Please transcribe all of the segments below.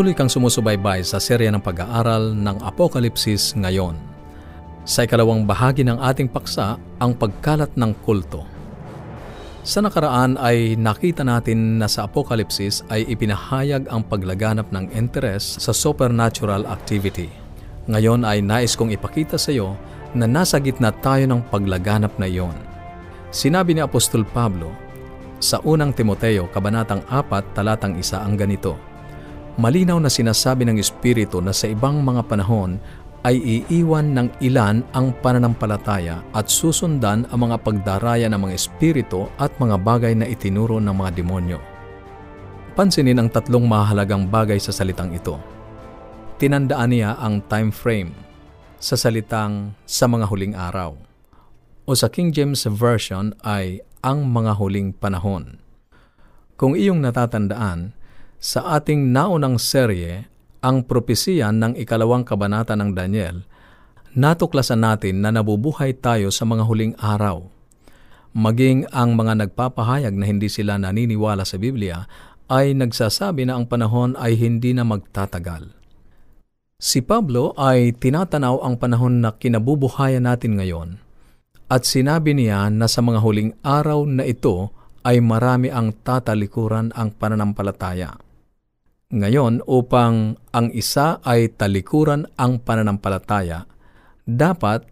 Patuloy kang sumusubaybay sa serya ng pag-aaral ng Apokalipsis ngayon. Sa ikalawang bahagi ng ating paksa, ang pagkalat ng kulto. Sa nakaraan ay nakita natin na sa Apokalipsis ay ipinahayag ang paglaganap ng interes sa supernatural activity. Ngayon ay nais kong ipakita sa iyo na nasa gitna tayo ng paglaganap na iyon. Sinabi ni Apostol Pablo sa unang Timoteo, Kabanatang 4, talatang 1 ang ganito, Malinaw na sinasabi ng Espiritu na sa ibang mga panahon ay iiwan ng ilan ang pananampalataya at susundan ang mga pagdaraya ng mga espiritu at mga bagay na itinuro ng mga demonyo. Pansinin ang tatlong mahalagang bagay sa salitang ito. Tinandaan niya ang time frame sa salitang sa mga huling araw. O sa King James Version ay ang mga huling panahon. Kung iyong natatandaan, sa ating naunang serye, ang propesiya ng ikalawang kabanata ng Daniel, natuklasan natin na nabubuhay tayo sa mga huling araw. Maging ang mga nagpapahayag na hindi sila naniniwala sa Biblia ay nagsasabi na ang panahon ay hindi na magtatagal. Si Pablo ay tinatanaw ang panahon na kinabubuhayan natin ngayon at sinabi niya na sa mga huling araw na ito ay marami ang tatalikuran ang pananampalataya. Ngayon, upang ang isa ay talikuran ang pananampalataya, dapat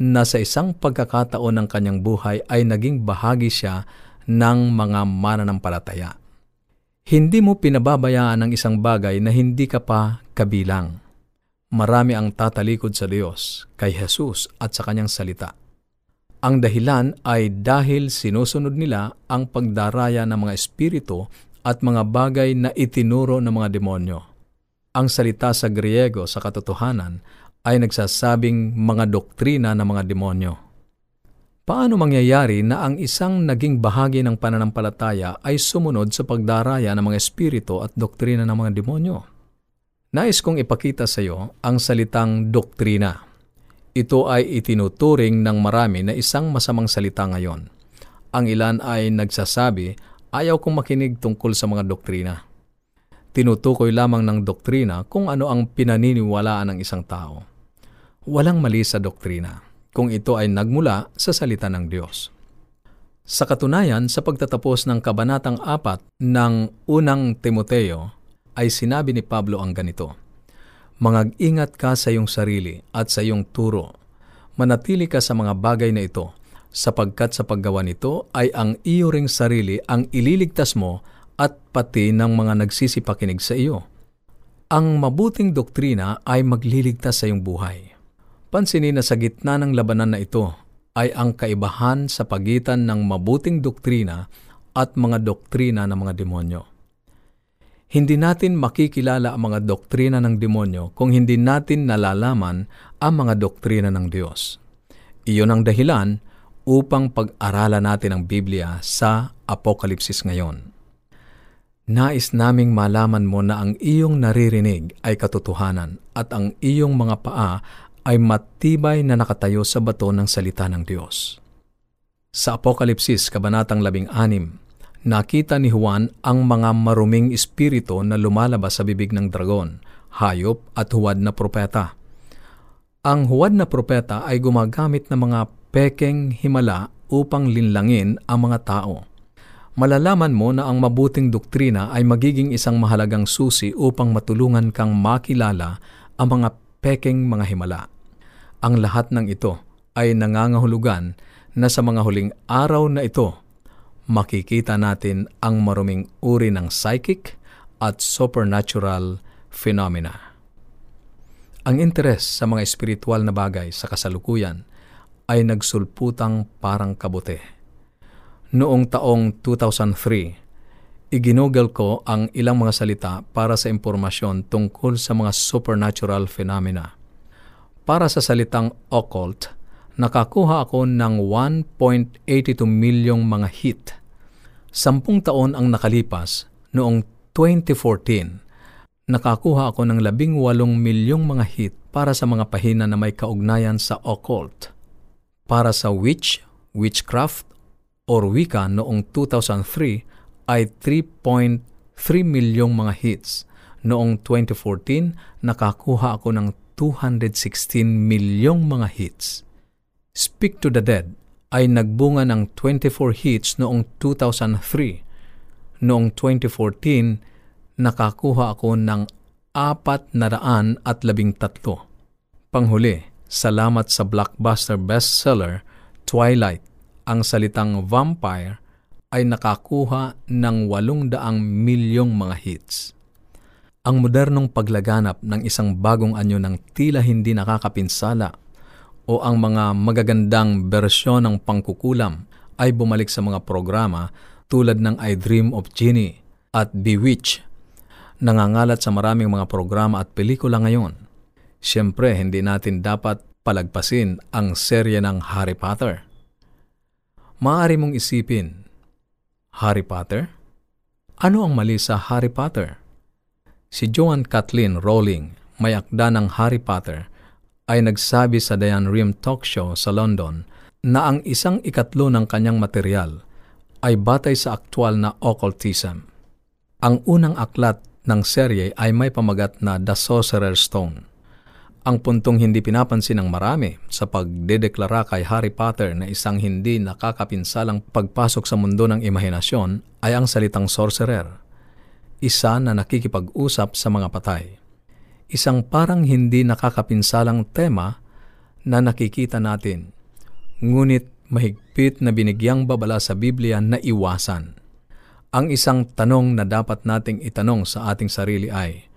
na sa isang pagkakataon ng kanyang buhay ay naging bahagi siya ng mga mananampalataya. Hindi mo pinababayaan ang isang bagay na hindi ka pa kabilang. Marami ang tatalikod sa Diyos, kay Jesus at sa kanyang salita. Ang dahilan ay dahil sinusunod nila ang pagdaraya ng mga espiritu at mga bagay na itinuro ng mga demonyo. Ang salita sa Griego sa katotohanan ay nagsasabing mga doktrina ng mga demonyo. Paano mangyayari na ang isang naging bahagi ng pananampalataya ay sumunod sa pagdaraya ng mga espiritu at doktrina ng mga demonyo? Nais kong ipakita sa iyo ang salitang doktrina. Ito ay itinuturing ng marami na isang masamang salita ngayon. Ang ilan ay nagsasabi Ayaw kong makinig tungkol sa mga doktrina. Tinutukoy lamang ng doktrina kung ano ang pinaniniwalaan ng isang tao. Walang mali sa doktrina kung ito ay nagmula sa salita ng Diyos. Sa katunayan, sa pagtatapos ng Kabanatang 4 ng unang Timoteo, ay sinabi ni Pablo ang ganito, Mangag-ingat ka sa iyong sarili at sa iyong turo. Manatili ka sa mga bagay na ito sapagkat sa paggawa nito ay ang iyo ring sarili ang ililigtas mo at pati ng mga nagsisipakinig sa iyo. Ang mabuting doktrina ay magliligtas sa iyong buhay. Pansinin na sa gitna ng labanan na ito ay ang kaibahan sa pagitan ng mabuting doktrina at mga doktrina ng mga demonyo. Hindi natin makikilala ang mga doktrina ng demonyo kung hindi natin nalalaman ang mga doktrina ng Diyos. Iyon ang dahilan upang pag-aralan natin ang Biblia sa Apokalipsis ngayon. Nais naming malaman mo na ang iyong naririnig ay katotohanan at ang iyong mga paa ay matibay na nakatayo sa bato ng salita ng Diyos. Sa Apokalipsis, Kabanatang 16, nakita ni Juan ang mga maruming espiritu na lumalabas sa bibig ng dragon, hayop at huwad na propeta. Ang huwad na propeta ay gumagamit ng mga pekeng himala upang linlangin ang mga tao. Malalaman mo na ang mabuting doktrina ay magiging isang mahalagang susi upang matulungan kang makilala ang mga pekeng mga himala. Ang lahat ng ito ay nangangahulugan na sa mga huling araw na ito, makikita natin ang maruming uri ng psychic at supernatural phenomena. Ang interes sa mga espiritual na bagay sa kasalukuyan ay nagsulputang parang kabote. Noong taong 2003, iginugol ko ang ilang mga salita para sa impormasyon tungkol sa mga supernatural phenomena. Para sa salitang occult, nakakuha ako ng 1.82 milyong mga hit. Sampung taon ang nakalipas, noong 2014, nakakuha ako ng 18 milyong mga hit para sa mga pahina na may kaugnayan sa occult para sa witch, witchcraft, or Wicca noong 2003 ay 3.3 milyong mga hits. Noong 2014, nakakuha ako ng 216 milyong mga hits. Speak to the Dead ay nagbunga ng 24 hits noong 2003. Noong 2014, nakakuha ako ng apat na daan at labing tatlo. Panghuli, salamat sa blockbuster bestseller Twilight, ang salitang vampire ay nakakuha ng walong daang milyong mga hits. Ang modernong paglaganap ng isang bagong anyo ng tila hindi nakakapinsala o ang mga magagandang bersyon ng pangkukulam ay bumalik sa mga programa tulad ng I Dream of Genie at Bewitch. Nangangalat sa maraming mga programa at pelikula ngayon. Siyempre, hindi natin dapat palagpasin ang serye ng Harry Potter. Maaari mong isipin, Harry Potter? Ano ang mali sa Harry Potter? Si Joan Kathleen Rowling, may akda ng Harry Potter, ay nagsabi sa Diane Rim Talk Show sa London na ang isang ikatlo ng kanyang material ay batay sa aktwal na occultism. Ang unang aklat ng serye ay may pamagat na The Sorcerer's Stone. Ang puntong hindi pinapansin ng marami sa pagdedeklara kay Harry Potter na isang hindi nakakapinsalang pagpasok sa mundo ng imahinasyon ay ang salitang sorcerer, isa na nakikipag-usap sa mga patay. Isang parang hindi nakakapinsalang tema na nakikita natin, ngunit mahigpit na binigyang babala sa Biblia na iwasan. Ang isang tanong na dapat nating itanong sa ating sarili ay,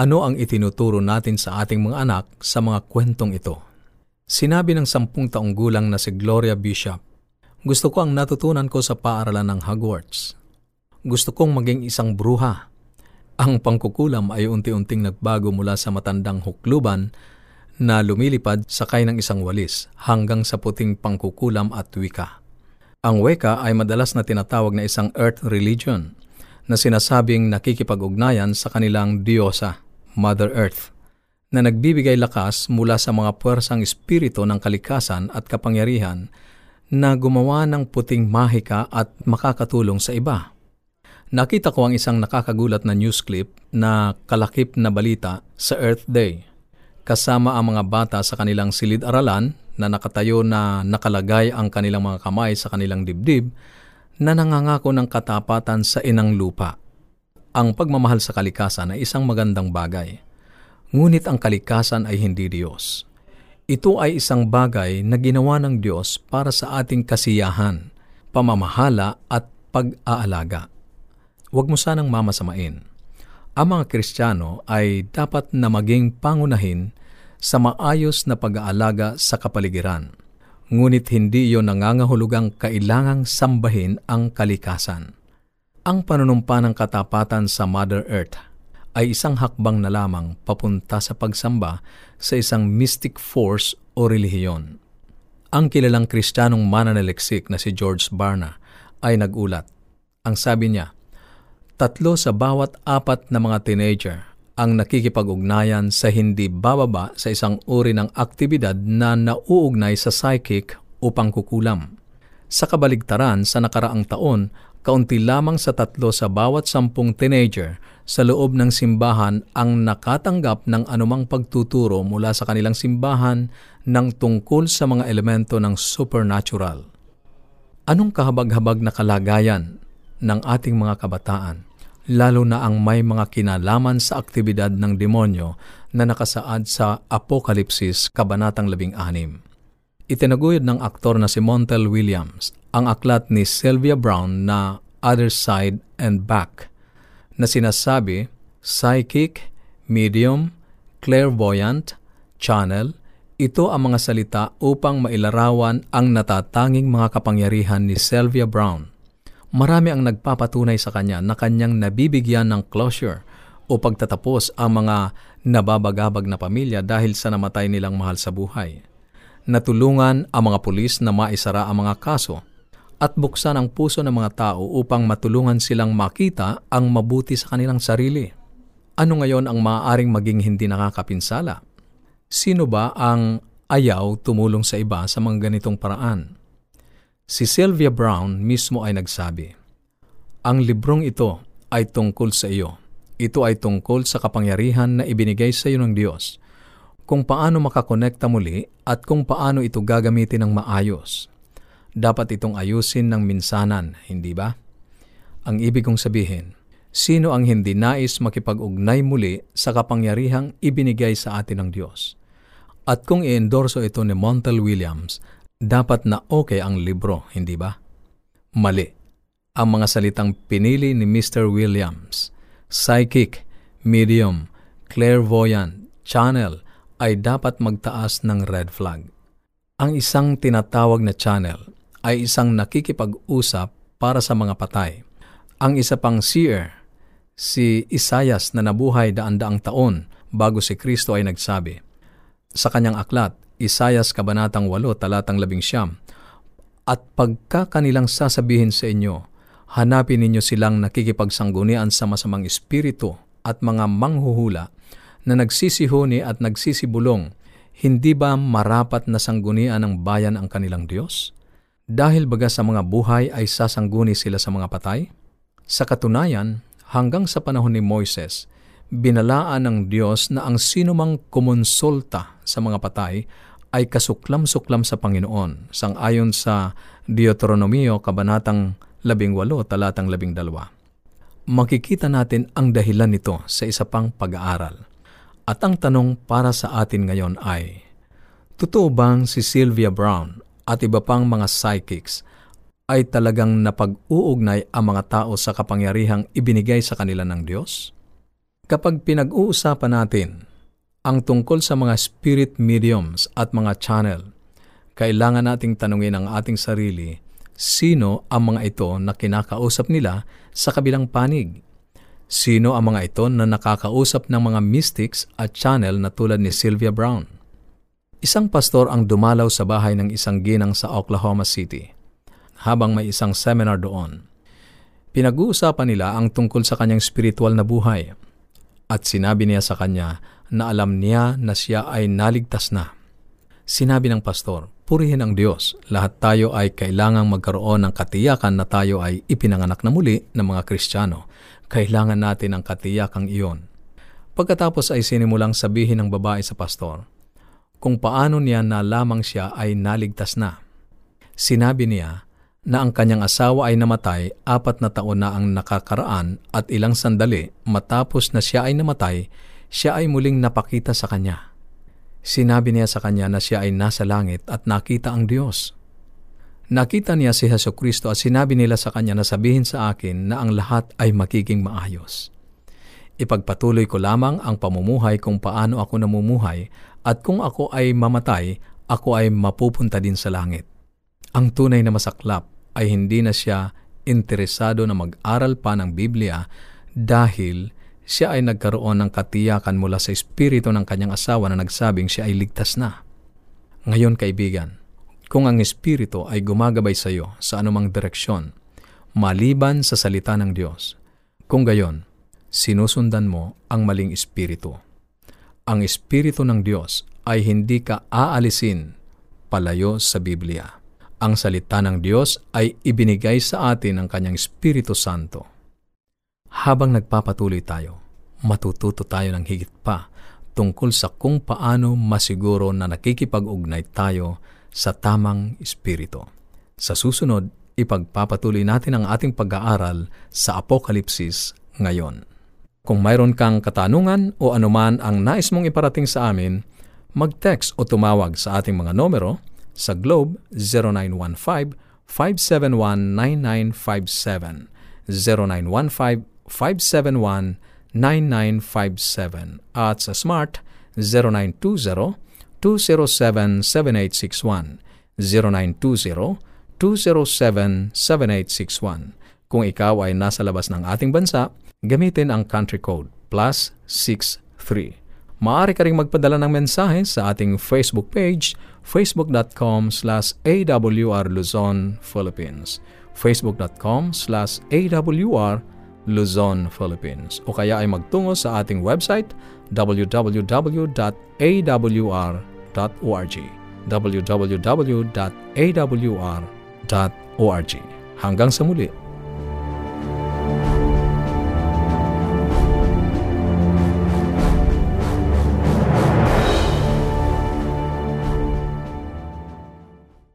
ano ang itinuturo natin sa ating mga anak sa mga kwentong ito? Sinabi ng sampung taong gulang na si Gloria Bishop, Gusto ko ang natutunan ko sa paaralan ng Hogwarts. Gusto kong maging isang bruha. Ang pangkukulam ay unti-unting nagbago mula sa matandang hukluban na lumilipad sakay ng isang walis hanggang sa puting pangkukulam at wika. Ang weka ay madalas na tinatawag na isang earth religion na sinasabing nakikipag-ugnayan sa kanilang diyosa, Mother Earth, na nagbibigay lakas mula sa mga puwersang espiritu ng kalikasan at kapangyarihan na gumawa ng puting mahika at makakatulong sa iba. Nakita ko ang isang nakakagulat na news clip na kalakip na balita sa Earth Day. Kasama ang mga bata sa kanilang silid-aralan na nakatayo na nakalagay ang kanilang mga kamay sa kanilang dibdib na nangangako ng katapatan sa inang lupa. Ang pagmamahal sa kalikasan ay isang magandang bagay. Ngunit ang kalikasan ay hindi Diyos. Ito ay isang bagay na ginawa ng Diyos para sa ating kasiyahan, pamamahala at pag-aalaga. Huwag mo sanang mamasamain. Ang mga Kristiyano ay dapat na maging pangunahin sa maayos na pag-aalaga sa kapaligiran ngunit hindi iyon nangangahulugang kailangang sambahin ang kalikasan. Ang panunumpa ng katapatan sa Mother Earth ay isang hakbang na lamang papunta sa pagsamba sa isang mystic force o relihiyon. Ang kilalang kristyanong mananaliksik na si George Barna ay nagulat. Ang sabi niya, tatlo sa bawat apat na mga teenager ang nakikipag-ugnayan sa hindi bababa sa isang uri ng aktibidad na nauugnay sa psychic upang kukulam. Sa kabaligtaran sa nakaraang taon, kaunti lamang sa tatlo sa bawat sampung teenager sa loob ng simbahan ang nakatanggap ng anumang pagtuturo mula sa kanilang simbahan ng tungkol sa mga elemento ng supernatural. Anong kahabag-habag na kalagayan ng ating mga kabataan? lalo na ang may mga kinalaman sa aktibidad ng demonyo na nakasaad sa Apokalipsis, Kabanatang 16. Itinaguyod ng aktor na si Montel Williams ang aklat ni Sylvia Brown na Other Side and Back na sinasabi, psychic, medium, clairvoyant, channel, ito ang mga salita upang mailarawan ang natatanging mga kapangyarihan ni Sylvia Brown marami ang nagpapatunay sa kanya na kanyang nabibigyan ng closure o pagtatapos ang mga nababagabag na pamilya dahil sa namatay nilang mahal sa buhay. Natulungan ang mga pulis na maisara ang mga kaso at buksan ang puso ng mga tao upang matulungan silang makita ang mabuti sa kanilang sarili. Ano ngayon ang maaaring maging hindi nakakapinsala? Sino ba ang ayaw tumulong sa iba sa mga ganitong paraan? Si Sylvia Brown mismo ay nagsabi, Ang librong ito ay tungkol sa iyo. Ito ay tungkol sa kapangyarihan na ibinigay sa iyo ng Diyos, kung paano makakonekta muli at kung paano ito gagamitin ng maayos. Dapat itong ayusin ng minsanan, hindi ba? Ang ibig kong sabihin, sino ang hindi nais makipag-ugnay muli sa kapangyarihang ibinigay sa atin ng Diyos? At kung i-endorso ito ni Montel Williams, dapat na okay ang libro, hindi ba? Mali. Ang mga salitang pinili ni Mr. Williams, psychic, medium, clairvoyant, channel, ay dapat magtaas ng red flag. Ang isang tinatawag na channel ay isang nakikipag-usap para sa mga patay. Ang isa pang seer, si Isayas na nabuhay daan-daang taon bago si Kristo ay nagsabi. Sa kanyang aklat, Isayas Kabanatang 8, Talatang 11, At pagka kanilang sasabihin sa inyo, hanapin ninyo silang nakikipagsangunian sa masamang espiritu at mga manghuhula na nagsisihuni at nagsisibulong, hindi ba marapat na sanggunian ng bayan ang kanilang Diyos? Dahil baga sa mga buhay ay sasangguni sila sa mga patay? Sa katunayan, hanggang sa panahon ni Moises, binalaan ng Diyos na ang sinumang kumonsulta sa mga patay ay kasuklam-suklam sa Panginoon, sangayon sa Deuteronomio Kabanatang 18, talatang 12. Makikita natin ang dahilan nito sa isa pang pag-aaral. At ang tanong para sa atin ngayon ay, Totoo bang si Sylvia Brown at iba pang mga psychics ay talagang napag-uugnay ang mga tao sa kapangyarihang ibinigay sa kanila ng Diyos? Kapag pinag-uusapan natin ang tungkol sa mga spirit mediums at mga channel, kailangan nating tanungin ang ating sarili, sino ang mga ito na kinakausap nila sa kabilang panig? Sino ang mga ito na nakakausap ng mga mystics at channel na tulad ni Sylvia Brown? Isang pastor ang dumalaw sa bahay ng isang ginang sa Oklahoma City habang may isang seminar doon. Pinag-uusapan nila ang tungkol sa kanyang spiritual na buhay at sinabi niya sa kanya na alam niya na siya ay naligtas na. Sinabi ng pastor, purihin ang Diyos. Lahat tayo ay kailangang magkaroon ng katiyakan na tayo ay ipinanganak na muli ng mga Kristiyano. Kailangan natin ang katiyakang iyon. Pagkatapos ay sinimulang sabihin ng babae sa pastor, kung paano niya na lamang siya ay naligtas na. Sinabi niya na ang kanyang asawa ay namatay apat na taon na ang nakakaraan at ilang sandali matapos na siya ay namatay, siya ay muling napakita sa kanya. Sinabi niya sa kanya na siya ay nasa langit at nakita ang Diyos. Nakita niya si Heso Kristo at sinabi nila sa kanya na sabihin sa akin na ang lahat ay magiging maayos. Ipagpatuloy ko lamang ang pamumuhay kung paano ako namumuhay at kung ako ay mamatay, ako ay mapupunta din sa langit. Ang tunay na masaklap ay hindi na siya interesado na mag-aral pa ng Biblia dahil siya ay nagkaroon ng katiyakan mula sa espiritu ng kanyang asawa na nagsabing siya ay ligtas na. Ngayon kaibigan, kung ang espiritu ay gumagabay sa iyo sa anumang direksyon, maliban sa salita ng Diyos, kung gayon, sinusundan mo ang maling espiritu. Ang espiritu ng Diyos ay hindi ka aalisin palayo sa Biblia. Ang salita ng Diyos ay ibinigay sa atin ng kanyang Espiritu Santo. Habang nagpapatuloy tayo, matututo tayo ng higit pa tungkol sa kung paano masiguro na nakikipag-ugnay tayo sa tamang espiritu. Sa susunod, ipagpapatuloy natin ang ating pag-aaral sa Apokalipsis ngayon. Kung mayroon kang katanungan o anuman ang nais mong iparating sa amin, mag-text o tumawag sa ating mga numero sa Globe 0915 571-9957 0915 571-9957 at sa Smart 0920-207-7861 0920-207-7861 Kung ikaw ay nasa labas ng ating bansa, gamitin ang country code plus 63. Maaari ka ring magpadala ng mensahe sa ating Facebook page, facebook.com slash awr Luzon, Philippines. Facebook.com slash awr Luzon, Philippines. O kaya ay magtungo sa ating website www.awr.org www.awr.org Hanggang sa muli,